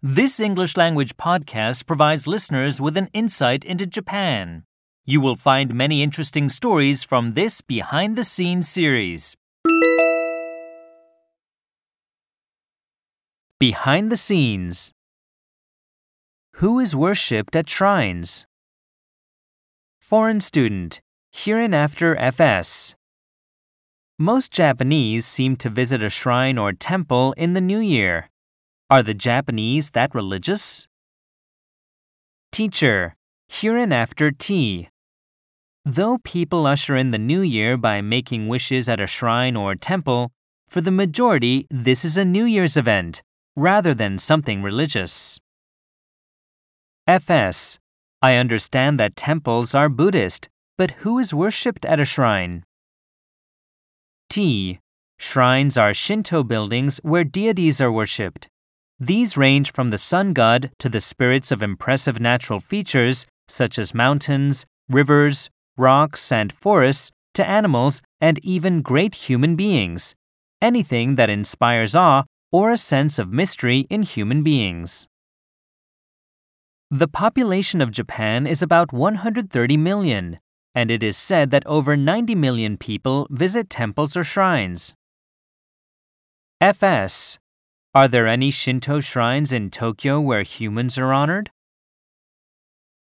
This English language podcast provides listeners with an insight into Japan. You will find many interesting stories from this behind the scenes series. Behind the scenes Who is worshipped at shrines? Foreign student, hereinafter FS. Most Japanese seem to visit a shrine or temple in the new year. Are the Japanese that religious? Teacher, hereinafter tea. Though people usher in the new year by making wishes at a shrine or temple, for the majority, this is a New Year's event rather than something religious. FS. I understand that temples are Buddhist, but who is worshipped at a shrine? T. Shrines are Shinto buildings where deities are worshipped. These range from the sun god to the spirits of impressive natural features such as mountains, rivers, rocks, and forests to animals and even great human beings. Anything that inspires awe or a sense of mystery in human beings. The population of Japan is about 130 million, and it is said that over 90 million people visit temples or shrines. FS are there any Shinto shrines in Tokyo where humans are honored?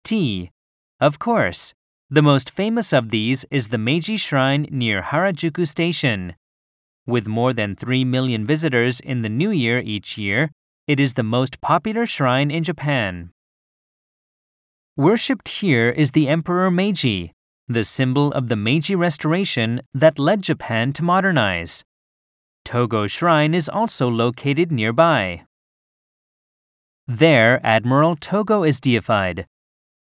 T. Of course. The most famous of these is the Meiji Shrine near Harajuku Station. With more than 3 million visitors in the new year each year, it is the most popular shrine in Japan. Worshipped here is the Emperor Meiji, the symbol of the Meiji Restoration that led Japan to modernize. Togo Shrine is also located nearby. There, Admiral Togo is deified.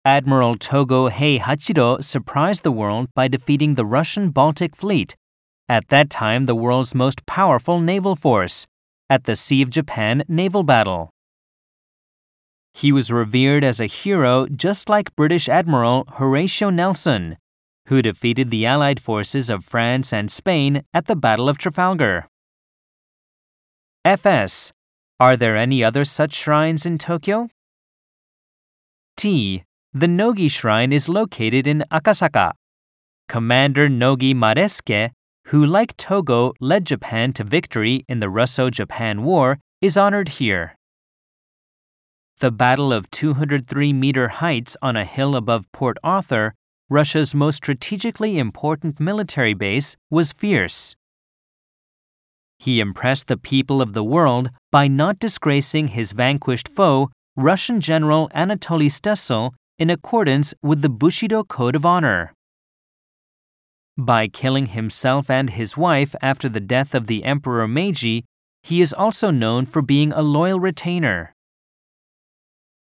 Admiral Togo Heihachiro surprised the world by defeating the Russian Baltic Fleet, at that time the world's most powerful naval force, at the Sea of Japan naval battle. He was revered as a hero just like British Admiral Horatio Nelson, who defeated the Allied forces of France and Spain at the Battle of Trafalgar. FS. Are there any other such shrines in Tokyo? T. The Nogi Shrine is located in Akasaka. Commander Nogi Maresuke, who like Togo led Japan to victory in the Russo Japan War, is honored here. The Battle of 203 meter heights on a hill above Port Arthur, Russia's most strategically important military base, was fierce. He impressed the people of the world by not disgracing his vanquished foe, Russian General Anatoly Stessel, in accordance with the Bushido Code of Honor. By killing himself and his wife after the death of the Emperor Meiji, he is also known for being a loyal retainer.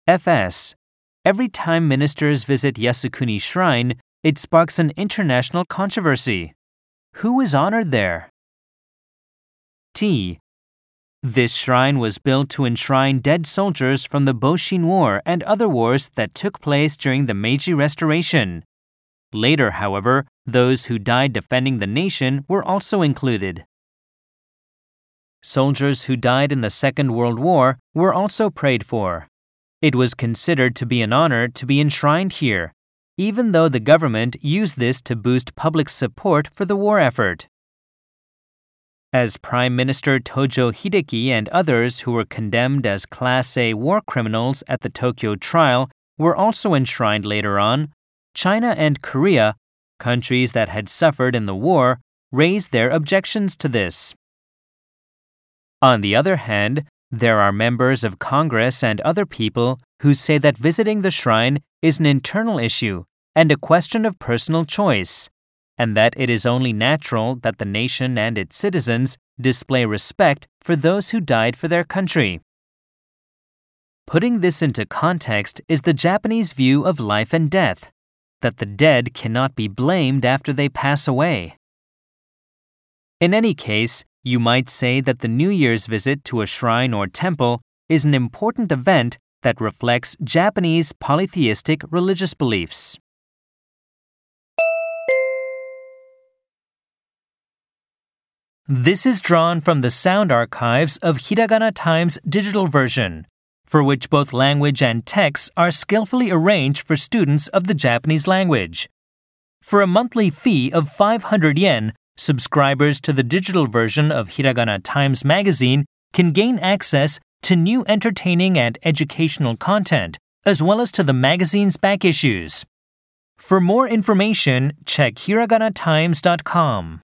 FS. Every time ministers visit Yasukuni Shrine, it sparks an international controversy. Who is honored there? T. This shrine was built to enshrine dead soldiers from the Boshin War and other wars that took place during the Meiji Restoration. Later, however, those who died defending the nation were also included. Soldiers who died in the Second World War were also prayed for. It was considered to be an honor to be enshrined here, even though the government used this to boost public support for the war effort as Prime Minister Tojo Hideki and others who were condemned as Class A war criminals at the Tokyo trial were also enshrined later on, China and Korea, countries that had suffered in the war, raised their objections to this. On the other hand, there are members of Congress and other people who say that visiting the shrine is an internal issue and a question of personal choice and that it is only natural that the nation and its citizens display respect for those who died for their country. Putting this into context is the Japanese view of life and death that the dead cannot be blamed after they pass away. In any case, you might say that the New Year's visit to a shrine or temple is an important event that reflects Japanese polytheistic religious beliefs. This is drawn from the sound archives of Hiragana Times digital version. for which both language and texts are skillfully arranged for students of the Japanese language. For a monthly fee of 500 yen, subscribers to the digital version of Hiragana Times magazine can gain access to new entertaining and educational content, as well as to the magazine's back issues. For more information, check hiraganatimes.com.